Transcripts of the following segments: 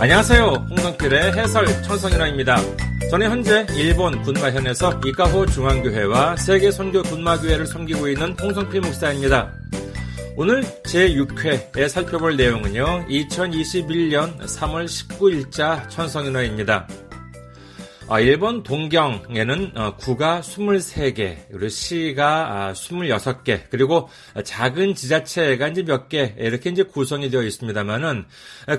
안녕하세요. 홍성필의 해설 천성인화입니다. 저는 현재 일본 군마현에서 이카호 중앙교회와 세계 선교 군마교회를 섬기고 있는 홍성필 목사입니다. 오늘 제6회에 살펴볼 내용은요, 2021년 3월 19일자 천성인화입니다. 아, 일본 동경에는 어, 구가 23개, 그리고 시가 26개, 아, 그리고 작은 지자체가 이제 몇 개, 이렇게 이제 구성이 되어 있습니다만은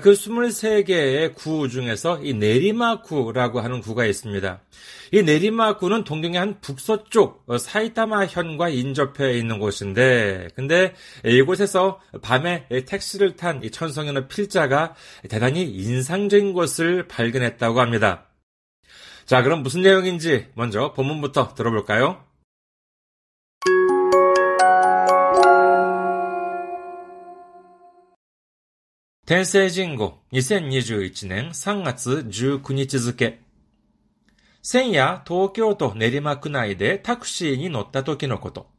그 23개의 구 중에서 이 내리마구라고 하는 구가 있습니다. 이 내리마구는 동경의 한 북서쪽 어, 사이타마현과 인접해 있는 곳인데, 근데 이곳에서 밤에 택시를 탄 이 천성현의 필자가 대단히 인상적인 것을 발견했다고 합니다. 자, 그럼 무슨 내용인지 먼저 본문부터 들어볼까요? 텐세진고 2021年 3月19日付先夜東京都練馬区内でタクシーに乗った時のこと。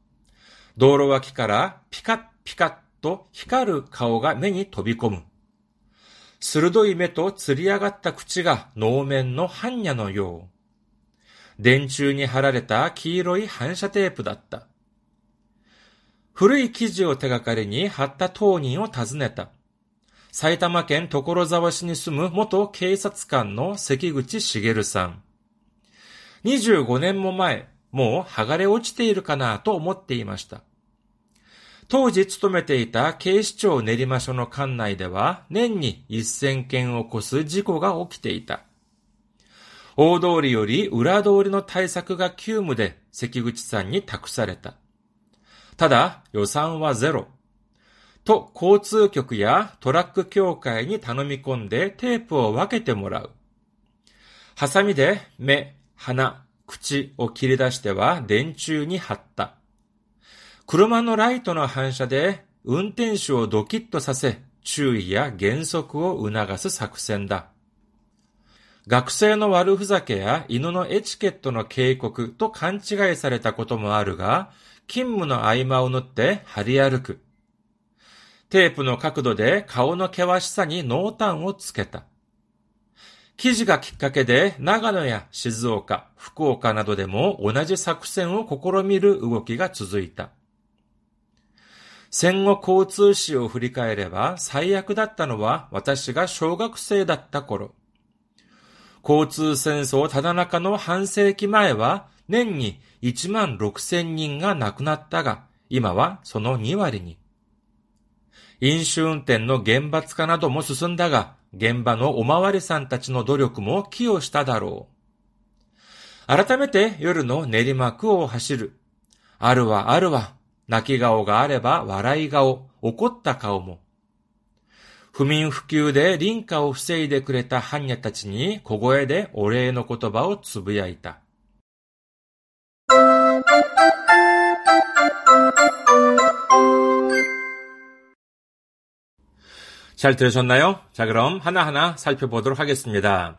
道路脇からピカッピカッと光る顔が目に飛び込む。 鋭い目と釣り上がった口が能面の般若のよう。電柱に貼られた黄色い反射テープだった。古い記事を手がかりに貼った当人を訪ねた。埼玉県所沢市に住む元警察官の関口茂さん。25年も前、もう剥がれ落ちているかなと思っていました。当時勤めていた警視庁練馬署の管内では年に1000件を超す事故が起きていた。大通りより裏通りの対策が急務で関口さんに託された。ただ予算はゼロ。と交通局やトラック協会に頼み込んでテープを分けてもらう。ハサミで目、鼻、口を切り出しては電柱に貼った。車のライトの反射で運転手をドキッとさせ、注意や減速を促す作戦だ。学生の悪ふざけや犬のエチケットの警告と勘違いされたこともあるが、勤務の合間を縫って張り歩く。テープの角度で顔の険しさに濃淡をつけた。記事がきっかけで長野や静岡、福岡などでも同じ作戦を試みる動きが続いた。戦後交通史を振り返れば最悪だったのは私が小学生だった頃。交通戦争ただ中の半世紀前は年に1万6千人が亡くなったが、今はその2割に。飲酒運転の厳罰化なども進んだが、現場のおまわりさんたちの努力も寄与しただろう。改めて夜の練馬区を走る。あるわあるわ。泣き顔があれば笑い顔、怒った顔も。不眠不休で林家を防いでくれた般若たちに小声でお礼の言葉をつぶやいた。잘들으셨나요자그럼하나하나살펴보도록하겠습니다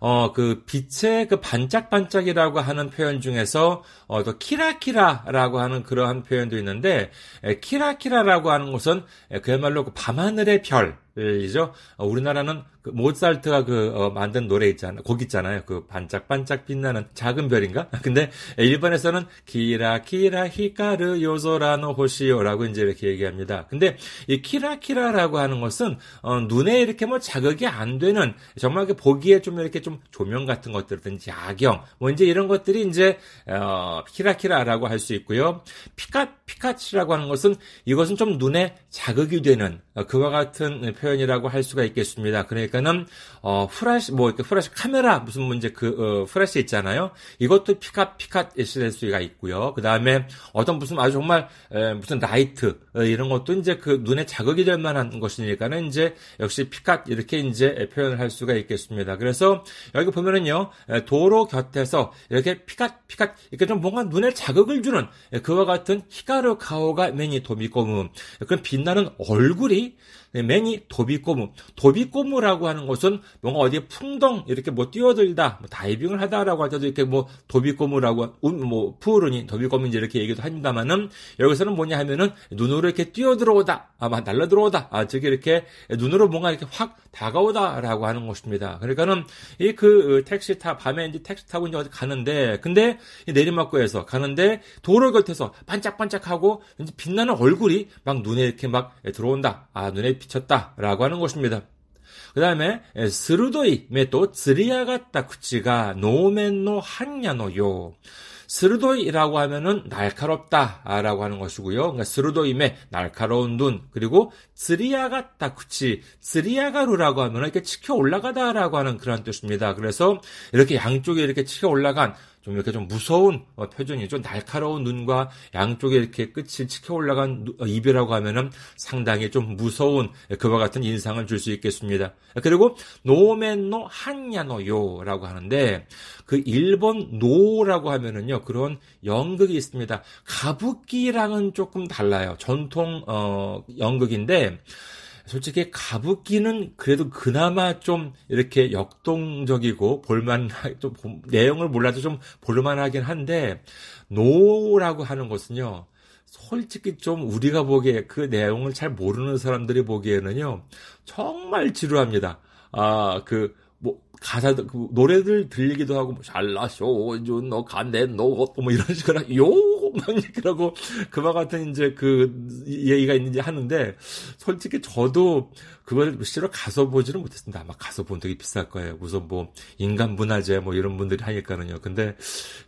어, 그 빛의 그 반짝반짝이라고 하는 표현 중에서 어, 또 키라키라라고 하는 그러한 표현도 있는데 에, 키라키라라고 하는 것은 그야말로 그 밤하늘의 별 이죠. 어, 우리나라는 그 모차르트가 그 어, 만든 노래 있잖아요. 곡 있잖아요. 그 반짝반짝 빛나는 작은 별인가? 근데 일본에서는 키라 키라 히카르 요소라노 호시요라고 이제 이렇게 얘기합니다. 근데 이 キラキラ라고 하는 것은 어, 눈에 이렇게 뭐 자극이 안 되는 정말 그 보기에 좀 이렇게 좀 조명 같은 것들든지 야경 뭐 이제 이런 것들이 이제 어, 키라키라라고 할 수 있고요. 피카 피카치라고 하는 것은 이것은 좀 눈에 자극이 되는 어, 그와 같은 표현이라고 할 수가 있겠습니다. 그러니까는 어, 플래시 뭐 이렇게 플래시 카메라 무슨 문제 그 어, 플래시 있잖아요. 이것도 피카 피카치 될 수가 있고요. 그 다음에 어떤 무슨 아주 정말 에, 무슨 라이트 어, 이런 것도 이제 그 눈에 자극이 될 만한 것이니까는 이제 역시 ピカ 이렇게 이제 표현을 할 수가 있겠습니다. 그래서 그래서 여기 보면은요, 도로 곁에서 이렇게 피갓피갓, 이렇게 좀 뭔가 눈에 자극을 주는 그와 같은 히가르 가오가 매니 도비꼬무. 그런 빛나는 얼굴이 매니 도비꼬무. 도비꼬무라고 하는 것은 뭔가 어디에 풍덩 이렇게 뭐 뛰어들다, 뭐 다이빙을 하다라고 할 때도 이렇게 뭐 도비꼬무라고 뭐 푸르니 도비꼬무인지 이렇게 얘기도 합니다만은 여기서는 뭐냐 하면은 눈으로 이렇게 뛰어들어오다, 아마 날라 들어오다, 아 저기 이렇게 눈으로 뭔가 이렇게 확 다가오다라고 하는 것입니다. 그러니까는 이 그 택시 타 밤에 이제 택시 타고 이제 어디 가는데 근데 내리막길에서 가는데 도로 곁에서 반짝반짝하고 빛나는 얼굴이 막 눈에 이렇게 막 들어온다. 아 눈에 비쳤다라고 하는 것입니다. 그 다음에 鋭い 目と つり上がった 口が 能面の 般若のよう. 鋭い라고 하면은 날카롭다라고 하는 것이고요. 그러니까 鋭い 目 날카로운 눈 그리고 츠리아가타 쿠치 츠리아가루라고 하면은 이렇게 치켜 올라가다라고 하는 그런 뜻입니다. 그래서 이렇게 양쪽에 이렇게 치켜 올라간 좀 이렇게 좀 무서운 어, 표정이 좀 날카로운 눈과 양쪽에 이렇게 끝이 치켜 올라간 어, 입이라고 하면은 상당히 좀 무서운 그와 같은 인상을 줄 수 있겠습니다. 그리고 노멘노 한야노요라고 하는데 그 일본 能라고 하면은요 그런 연극이 있습니다. 가부키랑은 조금 달라요. 전통 어 연극인데 솔직히 가부키는 그래도 그나마 좀 이렇게 역동적이고 볼만 좀 내용을 몰라도 좀 볼만하긴 한데 노라고 하는 것은요. 솔직히 좀 우리가 보기에 그 내용을 잘 모르는 사람들이 보기에는요. 정말 지루합니다. 아, 그, 뭐, 가사, 그 노래들 들리기도 하고, 뭐, 잘라쇼, 너 간대, 너뭐 이런 식으로, 요! 막 그러고, 그와 같은 이제 그 얘기가 있는지 하는데, 솔직히 저도 그걸 실제로 가서 보지는 못했습니다. 아마 가서 본 되게 비쌀 거예요. 우선 뭐 인간 문화재 뭐 이런 분들이 하니까는요. 근데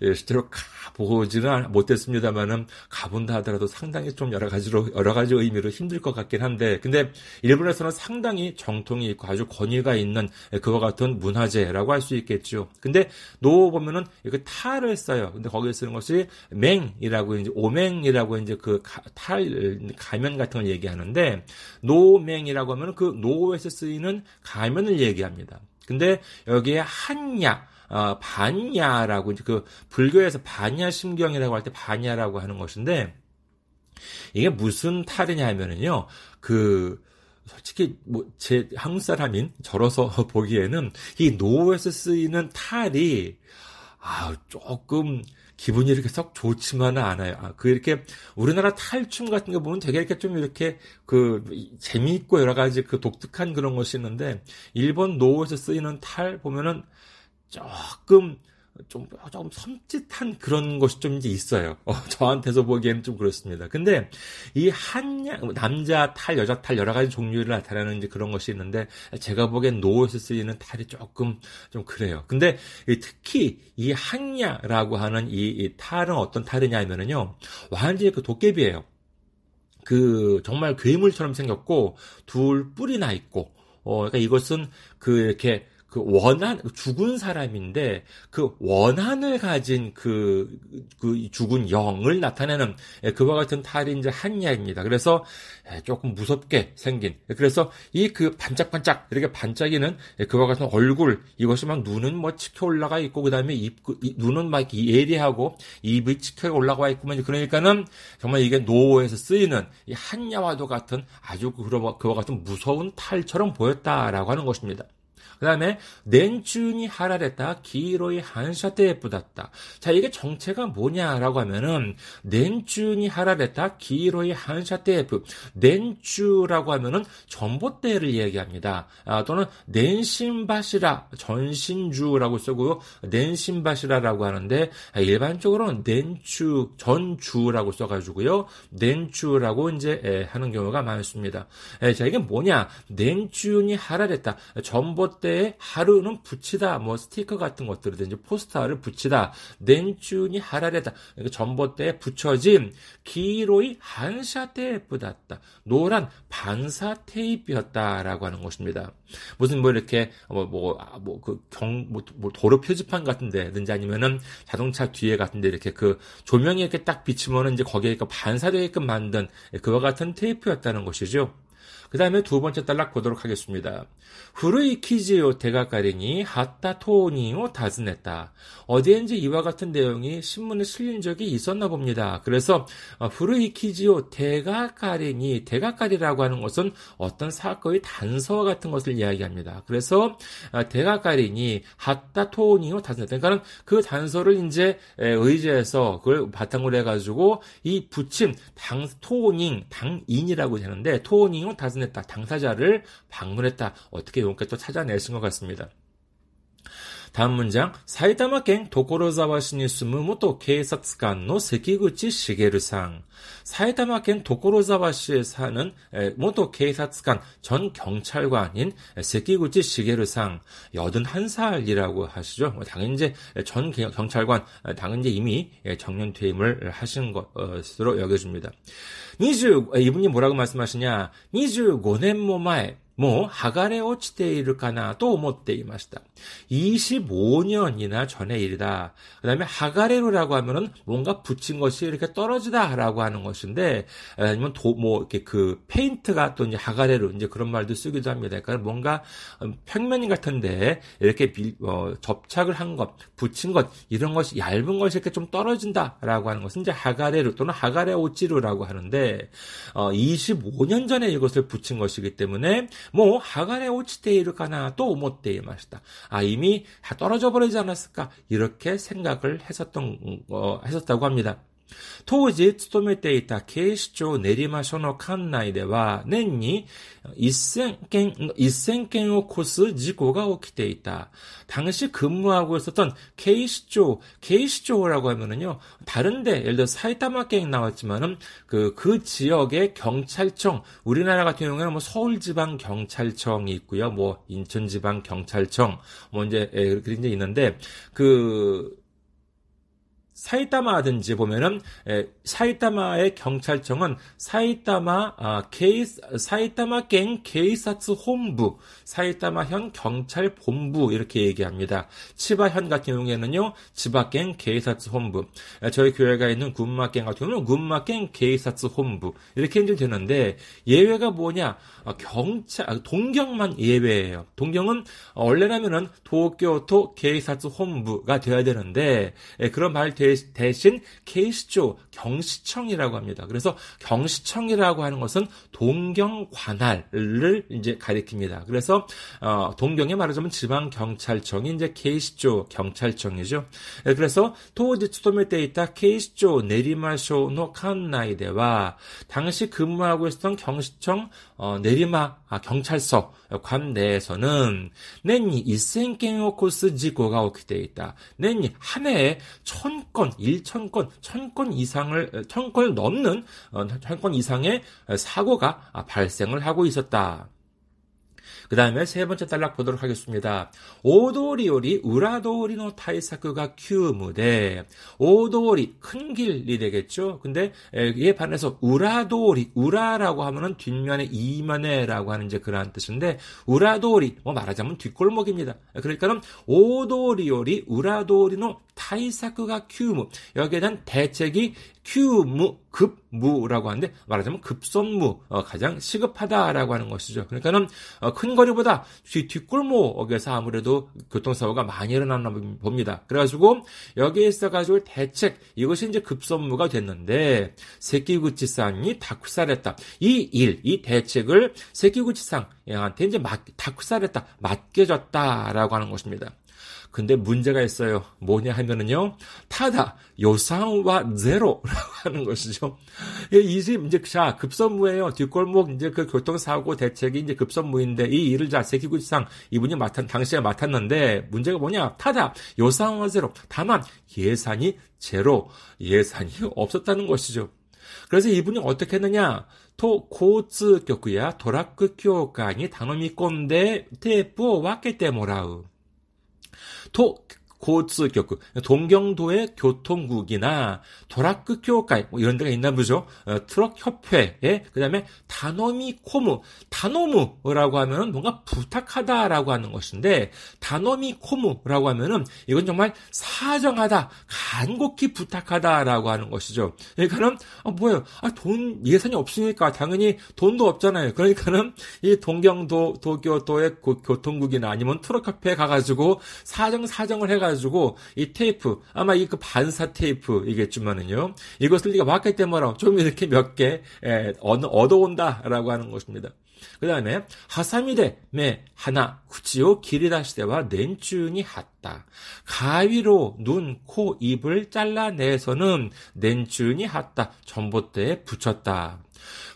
예, 실제로 가보지는 못했습니다만은 가본다 하더라도 상당히 좀 여러 가지로 여러 가지 의미로 힘들 것 같긴 한데, 근데 일본에서는 상당히 정통이 있고 아주 권위가 있는 그와 같은 문화재라고 할 수 있겠죠. 근데 노 보면은 이거 탈을 써요. 근데 거기에 쓰는 것이 面이라고 이제 お面이라고 이제 그 탈 가면 같은 걸 얘기하는데 能面이라고 하면은 그 노에서 쓰이는 가면을 얘기합니다. 근데 여기에 한야, 어, 반야라고 이제 그 불교에서 반야 심경이라고 할 때 반야라고 하는 것인데 이게 무슨 탈이냐 하면은요. 그 솔직히 뭐 제 한국 사람인 저로서 보기에는 이 노에서 쓰이는 탈이 아 조금 기분이 이렇게 썩 좋지만은 않아요. 아, 그 이렇게 우리나라 탈춤 같은 거 보면 되게 이렇게 좀 이렇게 그 재미있고 여러 가지 그 독특한 그런 것이 있는데 일본 노에서 쓰이는 탈 보면은 조금 좀, 좀 섬찟한 그런 것이 좀 이제 있어요. 어, 저한테서 보기에는 좀 그렇습니다. 근데 이 한양, 남자 탈, 여자 탈 여러 가지 종류를 나타내는 이제 그런 것이 있는데 제가 보기엔 노에서 쓰이는 탈이 조금 좀 그래요. 근데 특히 이 한야라고 하는 이, 이 탈은 어떤 탈이냐 하면은요. 완전히 그 도깨비예요. 그 정말 괴물처럼 생겼고 둘 뿔이 나 있고 어 그러니까 이것은 그 이렇게 그 원한 죽은 사람인데 그 원한을 가진 그, 그 죽은 영을 나타내는 예, 그와 같은 이제 한야입니다. 그래서 예, 조금 무섭게 생긴 그래서 이 그 반짝반짝 이렇게 반짝이는 예, 그와 같은 얼굴 이것이 막 눈은 뭐 치켜 올라가 있고 그다음에 입 그, 눈은 막 예리하고 입이 치켜 올라가 있고 그러니까는 정말 이게 노에서 쓰이는 이 한야와도 같은 아주 그와 같은 무서운 탈처럼 보였다라고 하는 것입니다. 그 다음에 낸춘이 하라랬다 기로이 한샤테에 뿌das다. 자 이게 정체가 뭐냐라고 하면은 낸춘이 하라랬다 기로이 한샤테에 뿌 낸추라고 하면은 전봇대를 얘기합니다. 아, 또는 낸신바시라 전신주라고 쓰고요. 낸신바시라라고 하는데 아, 일반적으로는 낸추 전주라고 써가지고요. 낸추라고 이제 에, 하는 경우가 많습니다. 에, 자 이게 뭐냐? 낸춘이 하라랬다 전봇대 때에 하루는 붙이다, 뭐 스티커 같은 것들이든지 포스터를 붙이다, 낸춘이 하라레다, 그러니까 전봇대에 붙여진 기로이 한샤테에 뿌았다 노란 반사 테이프였다라고 하는 것입니다. 무슨 뭐 이렇게 뭐뭐그경 뭐, 뭐 도로 표지판 같은데든지 아니면은 자동차 뒤에 같은데 이렇게 그 조명이 이렇게 딱 비치면은 이제 거기에 반사되게끔 만든 그와 같은 테이프였다는 것이죠. 그 다음에 두 번째 단락 보도록 하겠습니다. 후르이 키지요 대가가리니 하타 토니오 다즈냈다. 어디엔지 이와 같은 내용이 신문에 실린 적이 있었나 봅니다. 그래서 후르이 어, 키지요 대가가리니 대가가리라고 하는 것은 어떤 사건의 단서 같은 것을 이야기합니다. 그래서 어, 대가가리니 하타 토니오 다즈냈다. 그러니까 그 단서를 이제 의지해서 그걸 바탕으로 해가지고 이 부침 당 토닝 당인이라고 되는데 토닝은 다 즈냈다. 당사자를 방문했다. 어떻게 용케 또 찾아내신 것 같습니다. 다음 문장, 사이타마県 도코로자와시に 住む元 警察官の 세기구치 시게르상. 사이타마県 도코로자와시에 사는 모토 警察官, 전 경찰관인 세기구치 시게르상, 81살이라고 하시죠. 뭐 당연히 이제 전 경찰관, 당연히 이미 정년 퇴임을 하신 것으로 여겨집니다. 20, 이분이 뭐라고 말씀하시냐, 25年も前, もう剥がれ落ちているかなと思っていました. 25년이나 전의 일이다. 그 다음에 하가레로라고 하면은 뭔가 붙인 것이 이렇게 떨어지다라고 하는 것인데, 아니면 도, 뭐, 이렇게 그 페인트가 또 이제 하가레로 이제 그런 말도 쓰기도 합니다. 그러니까 뭔가 평면 같은데 이렇게 빌, 어, 접착을 한 것, 붙인 것, 이런 것이 얇은 것이 이렇게 좀 떨어진다라고 하는 것은 이제 하가레로 또는 하가레 오찌루라고 하는데, 어, 25년 전에 이것을 붙인 것이기 때문에 もう剥がれ落ちているかなと思っていました. 아, 이미 떨어져 버리지 않았을까? 이렇게 생각을 했었던, 어, 했었다고 합니다. 当時勤めていた警視庁練馬署の管内では年に1000件、1000件を超す事故が起きていた。 당시 근무하고 있었던 케이시조, 케이시조라고 하면은요, 다른데, 예를 들어 사이타마県 나왔지만은, 그, 그 지역의 경찰청, 우리나라 같은 경우에는 뭐 서울지방경찰청이 있고요, 뭐 인천지방경찰청, 뭐 이제, 예, 그렇게 이제 있는데, 그, 사이타마든지 보면은 에, 사이타마의 경찰청은 사이타마 아, 케이 사이타마 갱 케이사츠 본부, 사이타마현 경찰 본부 이렇게 얘기합니다. 치바현 같은 경우에는요, 치바갱 케이사츠 본부. 저희 교회가 있는 군마갱 같은 경우는 군마갱 케이사츠 본부 이렇게 이제 되는데 예외가 뭐냐? 아, 경찰 아, 동경만 예외예요. 동경은 원래라면은 도쿄도 케이사츠 본부가 되어야 되는데 그런 말 되. 대신 케이스조 경시청이라고 합니다. 그래서 경시청이라고 하는 것은 동경 관할을 이제 가리킵니다. 그래서 어, 동경에 말하자면 지방 경찰청이 이제 케이스조 경찰청이죠. 네, 그래서 토지 투도메 때 있다 케이스조 내리마쇼노 칸나이데와 당시 근무하고 있었던 경시청 어, 내리마 아, 경찰서 관 내에서는 낸이 이센갱오 코스 지고가 오게 돼 있다. 낸이 한 해에 천 건, 일천 건, 천 건 이상을 천 건을 넘는 어, 천건 이상의 사고가 발생을 하고 있었다. 그 다음에 세 번째 단락 보도록 하겠습니다. 오도리오리 우라도리노 타이사크가 큐무데 오도리 큰 길이 되겠죠. 근데 이에 반해서 우라도리 우라라고 하면은 뒷면에 이면에라고 하는 이제 그러한 뜻인데 우라도리 뭐 말하자면 뒷골목입니다. 그러니까는 오도리오리 우라도리노 타이사크가 큐무 여기에 대한 대책이 큐무 급무라고 하는데 말하자면 급선무 어, 가장 시급하다라고 하는 것이죠. 그러니까는 어, 큰 거리보다 뒤 뒷골목에서 아무래도 교통사고가 많이 일어나나 봅니다. 그래가지고 여기에 있어가지고 대책 이것이 이제 급선무가 됐는데 세키구치상이 다쿠사했다. 이 일, 이 대책을 세키구치상한테 이제 다쿠사했다, 맡겨졌다라고 하는 것입니다. 근데 문제가 있어요. 뭐냐 하면은요, 타다, 요상와 제로라고 하는 것이죠. 이 집, 이제, 자, 급선무예요. 뒷골목, 이제 그 교통사고 대책이 이제 급선무인데, 이 일을 자, 세키구치상 이분이 맡은, 당시에 맡았는데, 문제가 뭐냐, 타다, 요상와 제로. 다만, 예산이 제로, 예산이 없었다는 것이죠. 그래서 이분이 어떻게 했느냐, 都交通局や、トラック協会に頼み込んでテープ分けてもらう。 と、 고츠격, 동경도의 교통국이나 トラック協会 뭐 이런 데가 있나 보죠. 어, 트럭 협회에 그다음에 다노미 코무, 다노무라고 하면은 뭔가 부탁하다라고 하는 것인데 다노미 코무라고 하면은 이건 정말 사정하다, 간곡히 부탁하다라고 하는 것이죠. 그러니까는 아, 뭐예요? 아, 돈 예산이 없으니까 당연히 돈도 없잖아요. 그러니까는 이 동경도 도교도의 교통국이나 아니면 트럭 협회에 가가지고 사정 사정을 해가 해가지고 이 테이프 아마 이 그 반사 테이프이겠지만은요 이것을 네가 왔기 때문에 좀 이렇게 몇 개 얻어온다라고 하는 것입니다. 그 다음에 하사미레 메 하나 구치오 기리다시대와 낸춘이 핫다. 가위로 눈, 코, 입을 잘라내서는 낸춘이 핫다. 전봇대에 붙였다.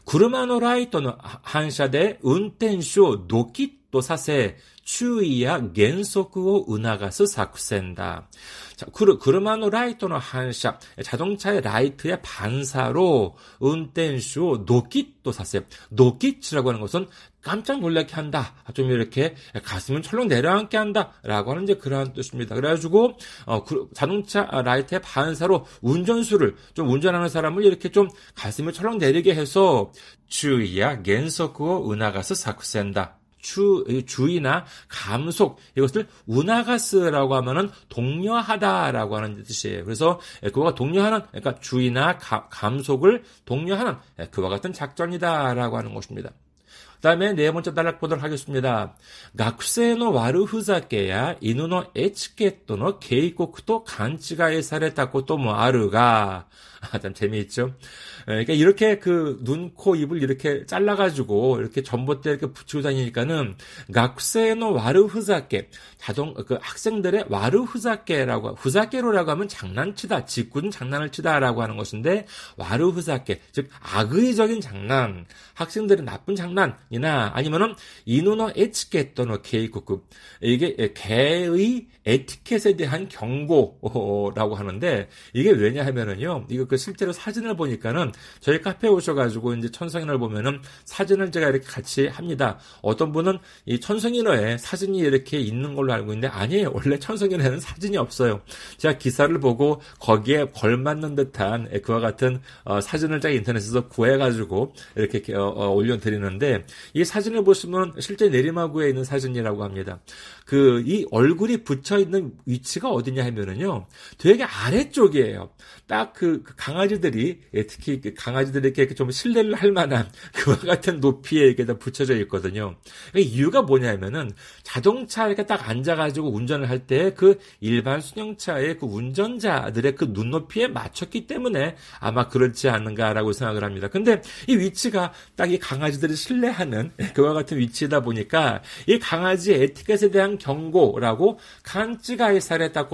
구르마노라이토는 한샤대 운텐쇼 노키또 사세 注意や減速を促す作戦だ. 자, 그르, 그르마노 라이트의 한샤, 자동차의 라이트의 반사로 운転手を 노깃도 사세요. 노깃이라고 하는 것은 깜짝 놀라게 한다. 좀 이렇게 가슴을 철렁 내려앉게 한다. 라고 하는 이제 그러한 뜻입니다. 그래가지고, 어, 그 자동차 라이트의 반사로 운전수를, 좀 운전하는 사람을 이렇게 좀 가슴을 철렁 내리게 해서 주의야 겐서크を 은하가스 사쿠센다. 주, 주의나 감속, 이것을 우나가스라고 하면은 독려하다라고 하는 뜻이에요. 그래서 그와 동료하는, 그러니까 주의나 가, 감속을 독려하는 그와 같은 작전이다라고 하는 것입니다. 그 다음에 네 번째 단락 보도록 하겠습니다. 학생의 와르후자케야 이누의 에치켓토의 계획국도 간치가에 사례다고 또뭐 아르가 아, 참 재미있죠. 예, 그러니까 이렇게 그 눈, 코, 입을 이렇게 잘라가지고 이렇게 전봇대 이렇게 붙이고 다니니까는 학생의 와르후자케 자동 그 학생들의 와르후자케라고 후자케로라고 하면 장난치다, 직군 장난을 치다라고 하는 것인데 와르후자케 즉 악의적인 장난, 학생들의 나쁜 장난 이나 아니면은 이누노 에치케토노 케이쿠급 이게 개의 에티켓에 대한 경고라고 하는데 이게 왜냐 하면은요 이거 그 실제로 사진을 보니까는 저희 카페에 오셔가지고 이제 천성인을 보면은 사진을 제가 이렇게 같이 합니다. 어떤 분은 이 천성인어에 사진이 이렇게 있는 걸로 알고 있는데 아니에요. 원래 천성인어에는 사진이 없어요. 제가 기사를 보고 거기에 걸맞는 듯한 그와 같은 어, 사진을 제가 인터넷에서 구해가지고 이렇게 어, 어, 올려드리는데 이 사진을 보시면 실제 내리마구에 있는 사진이라고 합니다. 그 이 얼굴이 붙여 있는 위치가 어디냐 하면은요, 되게 아래쪽이에요. 딱그 그 강아지들이 예, 특히 그 강아지들에게 좀 신뢰를 할 만한 그와 같은 높이에 이게 다 붙여져 있거든요. 이유가 뭐냐면은 자동차 이렇게 딱 앉아가지고 운전을 할 때 그 일반 승용차의 그 운전자들의 그 눈높이에 맞췄기 때문에 아마 그렇지 않는가라고 생각을 합니다. 근데 이 위치가 딱 이 강아지들이 신뢰하는 그와 같은 위치다 보니까 이 강아지의 에티켓에 대한 경고라고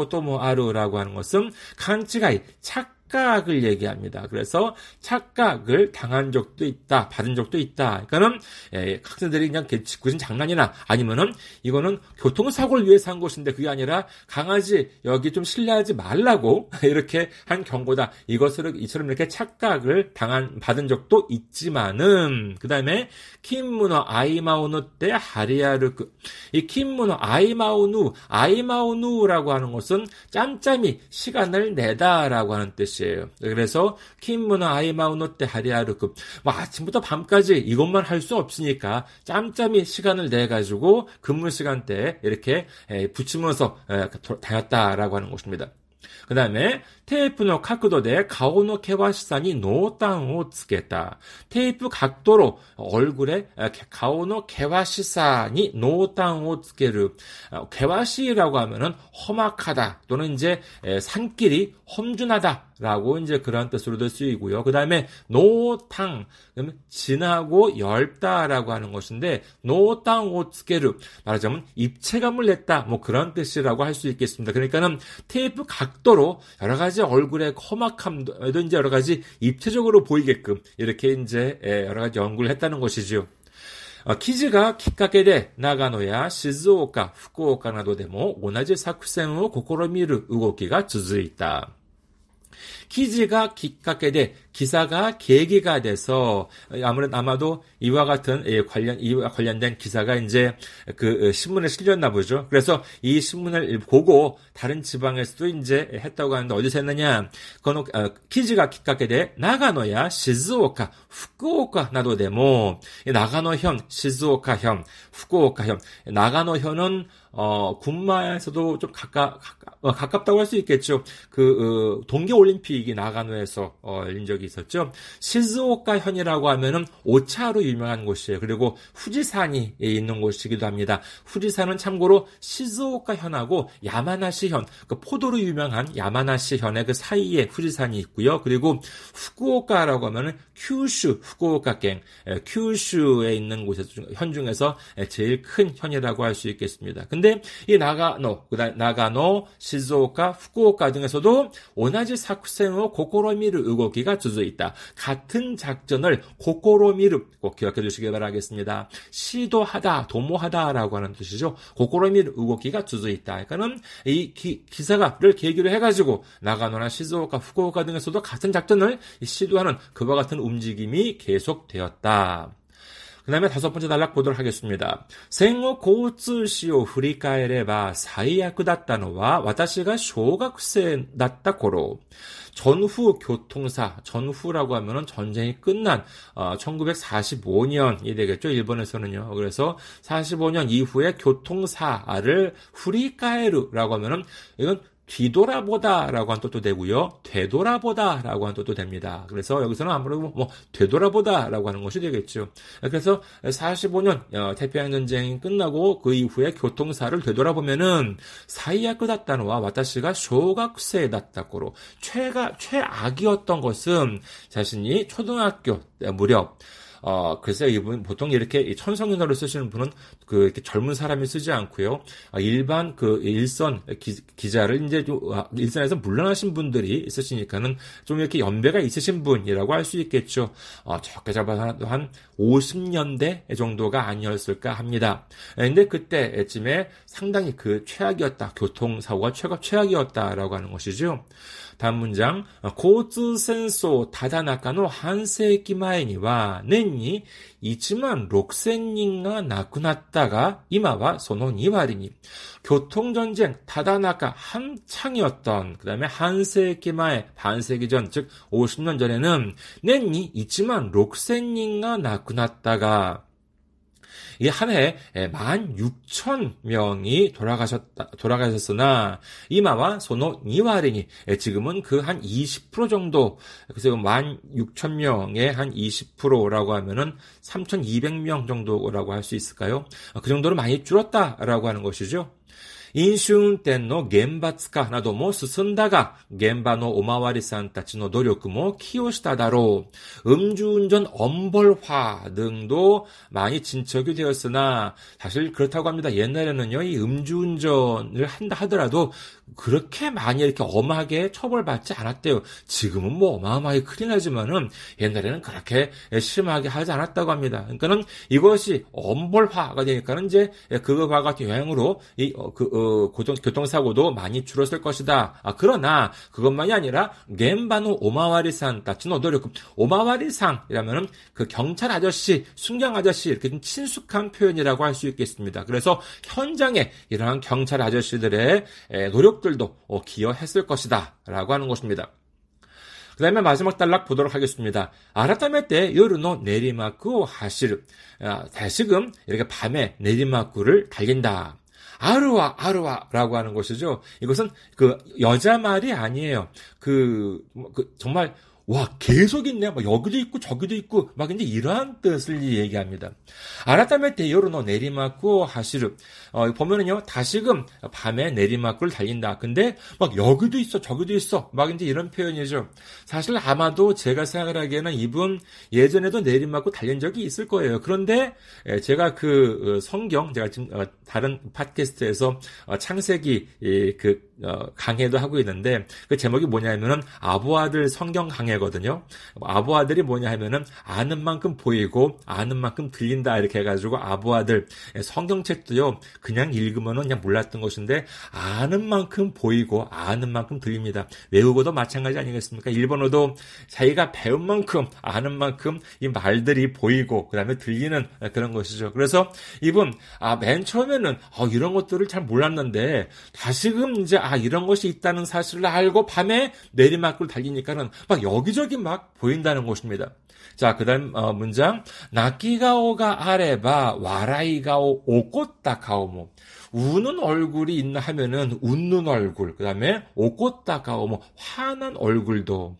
또뭐 아루라고 하는 것은 칸찌가이 착 착각을 얘기합니다. 그래서 착각을 당한 적도 있다, 받은 적도 있다. 그러니까는 예, 학생들이 그냥 굳은 장난이나 아니면은 이거는 교통사고를 위해서 한 것인데 그게 아니라 강아지 여기 좀 신뢰하지 말라고 이렇게 한 경고다. 이것을 이처럼 이렇게 착각을 당한 받은 적도 있지만은 그 다음에 킴무너 아이마우누 때 하리아르크 이 킴무너 아이마우누 아이마우누라고 하는 것은 짬짬이 시간을 내다라고 하는 뜻이. 것이에요. 그래서 킴무나 아이마우노 때 하리하르급 뭐 아침부터 밤까지 이것만 할 수 없으니까 짬짬이 시간을 내 가지고 근무 시간대에 이렇게 붙이면서 다녔다라고 하는 것입니다. 그 다음에 테이프의 각도대 가오노 케와시산이 노땅을 つけた. 테이프 각도로 얼굴에 가오노 케와시산이 노땅을 つける. 케와시라고 하면은 험악하다 또는 이제 산길이 험준하다 라고 이제 그런 뜻으로도 쓰이고요. 그 다음에 노탕, 그러면 진하고 얇다라고 하는 것인데 노땅 오츠게르 말하자면 입체감을 냈다 뭐 그런 뜻이라고 할 수 있겠습니다. 그러니까는 테이프 각도로 여러 가지 얼굴의 험악함도 이제 여러 가지 입체적으로 보이게끔 이렇게 이제 여러 가지 연구를 했다는 것이지요. 記事がきっかけで長野や静岡、福岡などでも同じ作戦を試みる動きが続いた。 기지가 기깎게 돼 기사가 계기가 돼서 아무래도 아마도 이와 같은 예, 관련 이와 관련된 기사가 이제 그 신문에 실렸나 보죠. 그래서 이 신문을 보고 다른 지방에서도 이제 했다고 하는데 어디서 했느냐? 그는 기지가 기깎게 돼 나가노야 시즈오카, 후쿠오카 나도 데모 나가노현, 시즈오카현, 후쿠오카현 나가노현은 어, 군마에서도 좀 가까, 가까 어, 가깝다고 할 수 있겠죠. 그, 어, 동계 올림픽 이 나가노에서, 어, 열린 적이 있었죠. 시즈오카 현이라고 하면은 오차로 유명한 곳이에요. 그리고 후지산이 있는 곳이기도 합니다. 후지산은 참고로 시즈오카 현하고 야마나시 현, 그 포도로 유명한 야마나시 현의 그 사이에 후지산이 있고요. 그리고 후쿠오카라고 하면은 큐슈, 후쿠오카갱, 큐슈에 있는 곳에서, 현 중에서 제일 큰 현이라고 할 수 있겠습니다. 근데 이 나가노, 나가노, 시즈오카, 후쿠오카 등에서도 오나지 사쿠센의 고코로미르 의고기가 주저 있다. 같은 작전을 고코로미르 꼭 기억해 주시기 바라겠습니다. 시도하다, 도모하다라고 하는 뜻이죠. 고코로미르 의고기가 주저 있다. 그러니까는 이 기, 기사가를 계기로 해가지고 나가노나 시즈오카, 후쿠오카 등에서도 같은 작전을 시도하는 그와 같은 움직임이 계속되었다. 그 다음에 다섯 번째 단락 보도록 하겠습니다. 생후 고츠시오 후리카에레바 사이야쿠 다따노와 와타시가 쇼각생 났다고로 전후 교통사 전후라고 하면은 전쟁이 끝난 어, 1945년이 되겠죠 일본에서는요. 그래서 45년 이후에 교통사를 후리카에르라고 하면은 이건 뒤돌아보다라고 한 뜻도 되고요. 되돌아보다라고 한 뜻도 됩니다. 그래서 여기서는 아무래도 뭐 되돌아보다라고 하는 것이 되겠죠. 그래서 45년 어, 태평양 전쟁이 끝나고 그 이후에 교통사를 되돌아보면은 사이야 끄다다노와 와타시가 쇼각세 다다고로 최가 최악이었던 것은 자신이 초등학교 무렵 어, 글쎄요, 이분 보통 이렇게 천성인어를 쓰시는 분은 그 이렇게 젊은 사람이 쓰지 않고요. 아, 일반 그 일선 기, 자를 이제 좀 아, 일선에서 물러나신 분들이 있으시니까는 좀 이렇게 연배가 있으신 분이라고 할 수 있겠죠. 어, 적게 잡아서 한 50년대 정도가 아니었을까 합니다. 예, 근데 그때쯤에 상당히 그 최악이었다. 교통사고가 최가 최악이었다라고 하는 것이죠. 다음 문장, 交通戦争ただ中の半世紀前には年に 1만 6千人が 亡くなったが 今は その2割に 교통전쟁 타다나카 한창이었던 그 다음에 한세기 말 반세기 전 즉 50년 전에는 낸이 2만 6千人が 亡くなったが이 한 해에 16,000명이 돌아가셨다, 돌아가셨으나, 이마와 소노 니와리니, 지금은 그 한 20% 정도, 그래서 16,000명의 한 20%라고 하면은 3,200명 정도라고 할 수 있을까요? 그 정도로 많이 줄었다라고 하는 것이죠. 飲酒運転の厳罰化なども進んだが、現場のおまわりさんたちの努力も寄与しただろう. 음주운전 엄벌화 등도 많이 진척이 되었으나 사실 그렇다고 합니다. 옛날에는요, 이 음주운전을 한다 하더라도 그렇게 많이 이렇게 엄하게 처벌받지 않았대요. 지금은 뭐 어마어마하게 큰일 나지만은 옛날에는 그렇게 심하게 하지 않았다고 합니다. 그러니까는 이것이 엄벌화가 되니까는 이제 그거와 같은 영향으로 이그 어, 고통, 교통사고도 많이 줄었을 것이다. 아, 그러나 그것만이 아니라 겐바노 오마와리산 따치노 노력 오마와리상이라면은 그 경찰 아저씨, 순경 아저씨 이렇게 좀 친숙한 표현이라고 할 수 있겠습니다. 그래서 현장에 이러한 경찰 아저씨들의 노력들도 어, 기여했을 것이다라고 하는 것입니다. 그 다음에 마지막 단락 보도록 하겠습니다. 아라타메 때 요르노 하시르. 아, 다시금 이렇게 밤에 내리막구를 달린다. 아르와 아르와라고 하는 것이죠. 이것은 그 여자 말이 아니에요. 그, 그 정말 와, 계속 있네. 막 여기도 있고 저기도 있고 막 이제 이러한 뜻을 얘기합니다. 아라타메 대요르노 내리막고 하시르. 어, 보면은요, 다시금 밤에 내리막구를 달린다. 근데 막 여기도 있어, 저기도 있어. 막 이제 이런 표현이죠. 사실 아마도 제가 생각하기에는 이분 예전에도 내리막구 달린 적이 있을 거예요. 그런데 제가 그 어, 성경, 제가 지금 어, 다른 팟캐스트에서 어, 창세기 그 강해도 하고 있는데 그 제목이 뭐냐면은 아부아들 성경 강해 아내거든요. 아부아들이 뭐냐 하면은 아는 만큼 보이고 아는 만큼 들린다 이렇게 해가지고 아부아들 성경책도요 그냥 읽으면은 그냥 몰랐던 것인데 아는 만큼 보이고 아는 만큼 들립니다. 외국어도 마찬가지 아니겠습니까? 일본어도 자기가 배운 만큼 아는 만큼 이 말들이 보이고 그다음에 들리는 그런 것이죠. 그래서 이분 아 맨 처음에는 어, 이런 것들을 잘 몰랐는데 다시금 이제 아 이런 것이 있다는 사실을 알고 밤에 내리막을 달리니까는 막 여기 저기 막 보인다는 것입니다. 자, 그 다음, 어, 문장. 나키가오가 아래바, 와라이가오, 오꽃다가오, 뭐. 우는 얼굴이 있나 하면은 웃는 얼굴, 그 다음에 오꽃다가오, 뭐, 화난 얼굴도.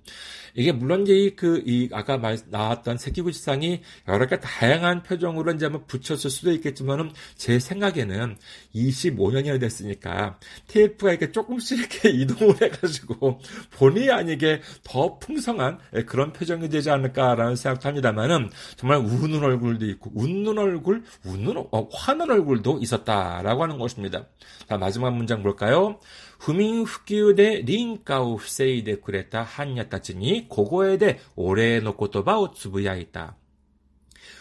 이게 물론 이제 그, 이, 아까 말, 나왔던 새끼구치상이 여러 가지 다양한 표정으로 이제 한번 붙였을 수도 있겠지만은 제 생각에는 25년이 됐으니까 테이프가 이렇게 조금씩 이렇게 이동을 해가지고 본의 아니게 더 풍성한 그런 표정이 되지 않을까라는 생각도 합니다만은 정말 우는 얼굴도 있고 웃는 얼굴, 웃는, 어, 화는 얼굴도 있었다라고 하는 것입니다. 자, 마지막 문장 볼까요? 후민 후기우대 린카우 세이데 쿠레타 한야타치니 고거에대 오레노코토바오 츠부야이다.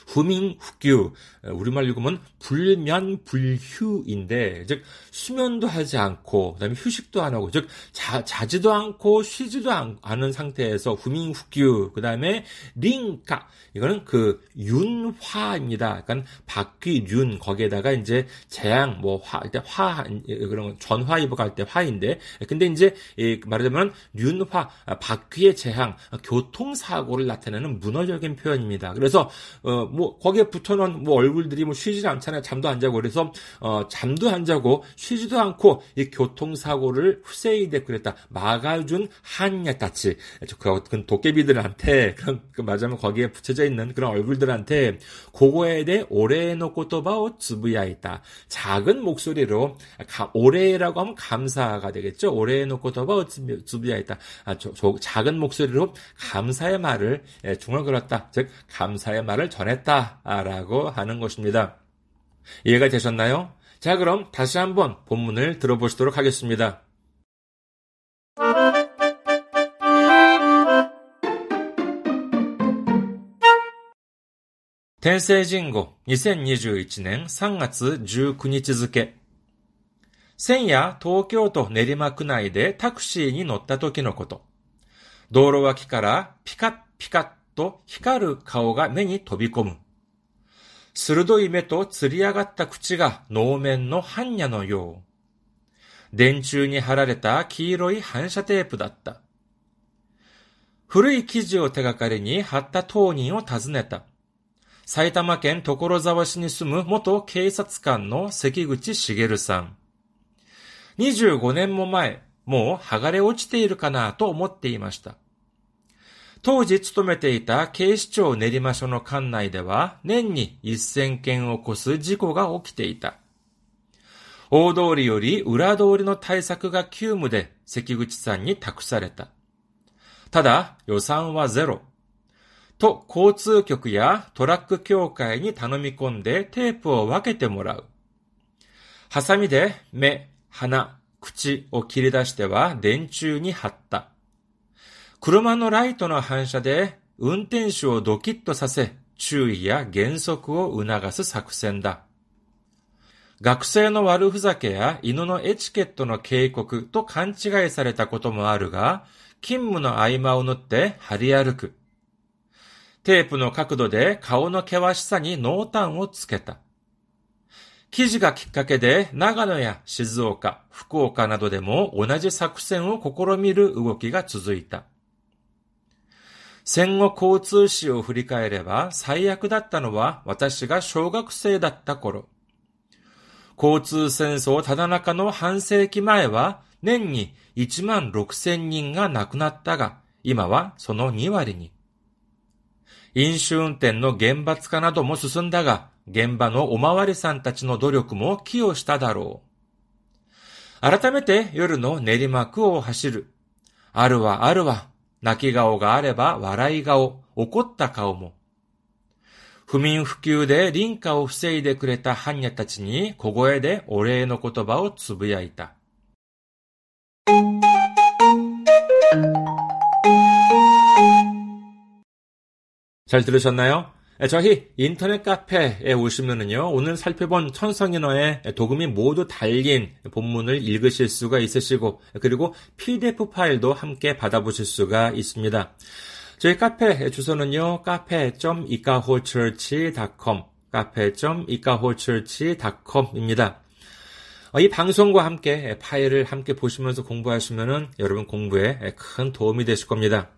후민후규 우리말 읽으면 불면불휴인데 즉 수면도 하지 않고 그다음에 휴식도 안 하고 즉 자, 자지도 않고 쉬지도 않은 상태에서 후민후규 그다음에 링가 이거는 그 윤화입니다. 약간 바퀴윤 거기에다가 이제 재앙 뭐화 일단 화 그런 전화 입어갈 때 화인데 근데 이제 말하자면 윤화 바퀴의 재앙 교통사고를 나타내는 문어적인 표현입니다. 그래서 어뭐 거기에 붙어놓은 뭐 얼굴들이 뭐 쉬지 않잖아요. 잠도 안 자고 그래서 어 잠도 안 자고 쉬지도 않고 이 교통사고를 후세이데 그랬다. 막아준 한야따치 그 도깨비들한테 그런 그 맞으면 거기에 붙여져 있는 그런 얼굴들한테 고거에 대해 오래의 꼬토바오 즈부야 있다. 작은 목소리로 오래라고 하면 감사가 되겠죠. 오래의 꼬토바오 즈부야 있다. 아, 저, 저, 작은 목소리로 감사의 말을 예, 중얼거렸다. 즉 감사의 말을 전했다. 했다라고 하는 것입니다. 이해가 되셨나요? 자, 그럼 다시 한번 본문을 들어보시도록 하겠습니다. 天聖人語2021年3月19日付。先夜東京都練馬区内でタクシーに乗った時のこと。道路脇からピカッピカッ と光る顔が目に飛び込む。鋭い目と釣り上がった口が能面の般若のよう。電柱に貼られた黄色い反射テープだった。古い記事を手がかりに貼った当人を訪ねた。埼玉県所沢市に住む元警察官の関口茂さん。25年も前、もう剥がれ落ちているかなと思っていました。当時勤めていた警視庁練馬署の管内では年に1000件を超す事故が起きていた。大通りより裏通りの対策が急務で関口さんに託された。ただ予算はゼロ。と交通局やトラック協会に頼み込んでテープを分けてもらう。ハサミで目、鼻、口を切り出しては電柱に貼った。車のライトの反射で運転手をドキッとさせ、注意や減速を促す作戦だ。学生の悪ふざけや犬のエチケットの警告と勘違いされたこともあるが、勤務の合間を縫って張り歩く。テープの角度で顔の険しさに濃淡をつけた。記事がきっかけで長野や静岡、福岡などでも同じ作戦を試みる動きが続いた。戦後交通史を振り返れば最悪だったのは私が小学生だった頃。交通戦争ただ中の半世紀前は年に1万6千人が亡くなったが、今はその2割に。飲酒運転の厳罰化なども進んだが、現場のおまわりさんたちの努力も寄与しただろう。改めて夜の練馬区を走る。あるわあるわ、泣き顔があれば笑い顔、怒った顔も。不眠不休で林家を防いでくれた般若たちに小声でお礼の言葉をつぶやいた。 잘 들으셨나요? 저희 인터넷 카페에 오시면은요, 오늘 살펴본 천성인어의 도금이 모두 달린 본문을 읽으실 수가 있으시고, 그리고 PDF 파일도 함께 받아보실 수가 있습니다. 저희 카페 주소는요, 카페.이카호처치.com, 카페.이카호처치.com입니다. 이 방송과 함께 파일을 함께 보시면서 공부하시면은 여러분 공부에 큰 도움이 되실 겁니다.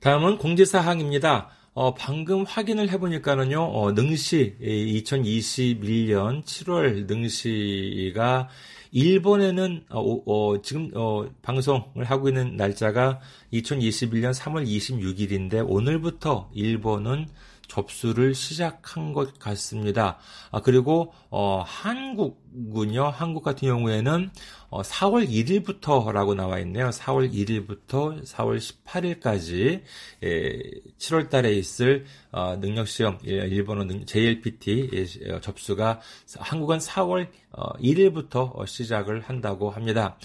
다음은 공지사항입니다. 어, 방금 확인을 해보니까는요, 어, 능시, 2021년 7월 능시가 일본에는 어, 어, 지금 어, 방송을 하고 있는 날짜가 2021년 3월 26일인데 오늘부터 일본은 접수를 시작한 것 같습니다. 아, 그리고 어, 한국 은요. 한국 같은 경우에는 어, 4월 1일부터라고 나와 있네요. 4월 1일부터 4월 18일까지 예, 7월 달에 있을 어, 능력 시험 예, 일본어 JLPT 예, 접수가 한국은 4월 어, 1일부터 시작을 한다고 합니다.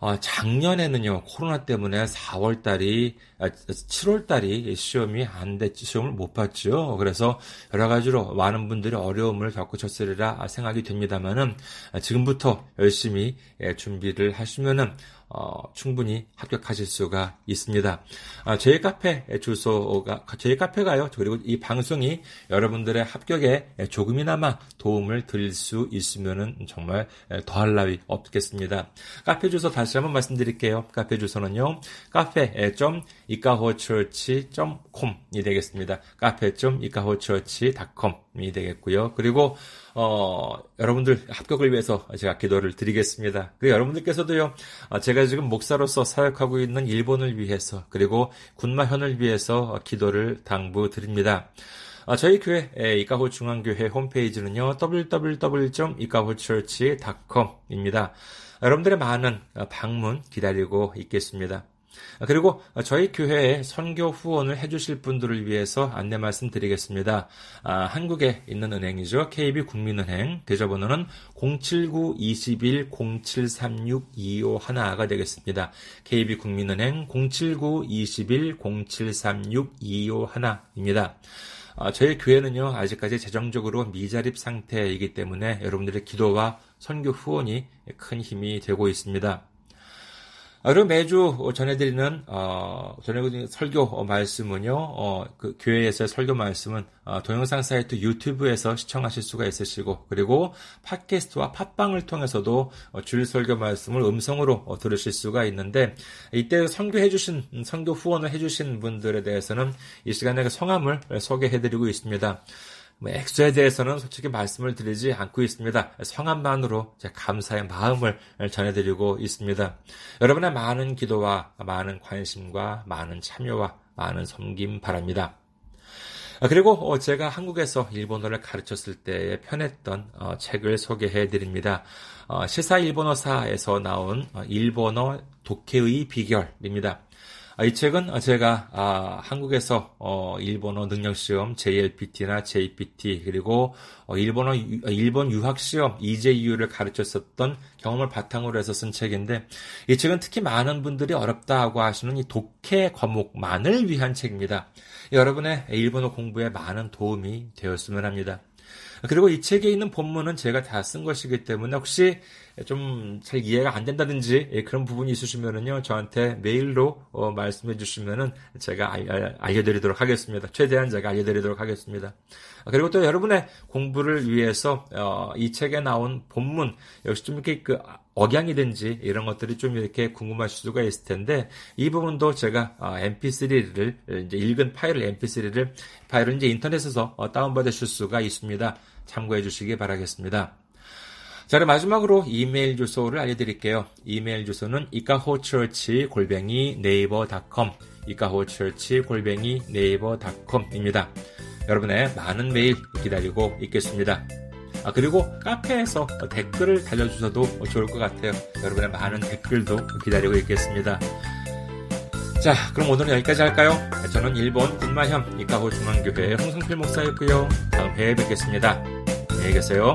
어, 작년에는요, 코로나 때문에 4월 달이, 7월 아, 달이 시험이 안 됐, 시험을 못 봤죠. 그래서 여러 가지로 많은 분들이 어려움을 겪으셨으리라 생각이 됩니다만은, 지금부터 열심히 예, 준비를 하시면은, 어, 충분히 합격하실 수가 있습니다. 아, 저희 카페 주소가 저희 카페가요. 그리고 이 방송이 여러분들의 합격에 조금이나마 도움을 드릴 수 있으면은 정말 더할 나위 없겠습니다. 카페 주소 다시 한번 말씀드릴게요. 카페 주소는요. 카페.이카호처치.com이 되겠습니다. 카페.이카호처치.com 이 되겠고요. 그리고 어, 여러분들 합격을 위해서 제가 기도를 드리겠습니다. 그리고 여러분들께서도요, 어, 제가 지금 목사로서 사역하고 있는 일본을 위해서, 그리고 군마현을 위해서 기도를 당부드립니다. 어, 저희 교회, 이카호 중앙교회 홈페이지는요, www.ikahochurch.com입니다. 여러분들의 많은 방문 기다리고 있겠습니다. 그리고 저희 교회에 선교 후원을 해주실 분들을 위해서 안내 말씀드리겠습니다. 아, 한국에 있는 은행이죠. KB 국민은행 계좌번호는 079-21-0736-251가 되겠습니다. KB 국민은행 079-21-0736-251입니다. 아, 저희 교회는요, 아직까지 재정적으로 미자립 상태이기 때문에 여러분들의 기도와 선교 후원이 큰 힘이 되고 있습니다. 아, 그리고 매주 전해드리는 어, 전해드리는 설교 말씀은요, 어, 그 교회에서의 설교 말씀은 어, 동영상 사이트 유튜브에서 시청하실 수가 있으시고, 그리고 팟캐스트와 팟빵을 통해서도 어, 주일 설교 말씀을 음성으로 어, 들으실 수가 있는데, 이때 선교해주신 선교 후원을 해주신 분들에 대해서는 이 시간에 성함을 소개해드리고 있습니다. 뭐 액수에 대해서는 솔직히 말씀을 드리지 않고 있습니다. 성함만으로 제 감사의 마음을 전해드리고 있습니다. 여러분의 많은 기도와 많은 관심과 많은 참여와 많은 섬김 바랍니다. 아, 그리고 어, 제가 한국에서 일본어를 가르쳤을 때에 편했던 어, 책을 소개해 드립니다. 어, 시사 일본어사에서 나온 일본어 독해의 비결입니다. 아, 이 책은 제가 아, 한국에서 어, 일본어 능력시험 JLPT나 JPT 그리고 어, 일본어 일본 유학시험 EJU를 가르쳤었던 경험을 바탕으로 해서 쓴 책인데 이 책은 특히 많은 분들이 어렵다고 하시는 이 독해 과목만을 위한 책입니다. 여러분의 일본어 공부에 많은 도움이 되었으면 합니다. 그리고 이 책에 있는 본문은 제가 다 쓴 것이기 때문에 혹시 좀 잘 이해가 안 된다든지 예, 그런 부분이 있으시면은요 저한테 메일로 어, 말씀해 주시면은 제가 알려드리도록 하겠습니다. 최대한 제가 알려드리도록 하겠습니다. 아, 그리고 또 여러분의 공부를 위해서 어, 이 책에 나온 본문 역시 좀 이렇게 그 억양이든지 이런 것들이 좀 이렇게 궁금하실 수가 있을 텐데 이 부분도 제가 mp3를 어, 이제 읽은 파일을 mp3를 파일을 이제 인터넷에서 다운받으실 수가 있습니다. 참고해 주시기 바라겠습니다. 자, 그럼 마지막으로 이메일 주소를 알려드릴게요. 이메일 주소는 이카호처치 골뱅이 네이버닷컴 이카호처치 골뱅이 네이버닷컴입니다. 여러분의 많은 메일 기다리고 있겠습니다. 아, 그리고 카페에서 댓글을 달려주셔도 좋을 것 같아요. 여러분의 많은 댓글도 기다리고 있겠습니다. 자, 그럼 오늘은 여기까지 할까요? 저는 일본 군마현 이카호 중앙교회 홍성필 목사였고요. 다음 회에 뵙겠습니다. 안녕히 계세요.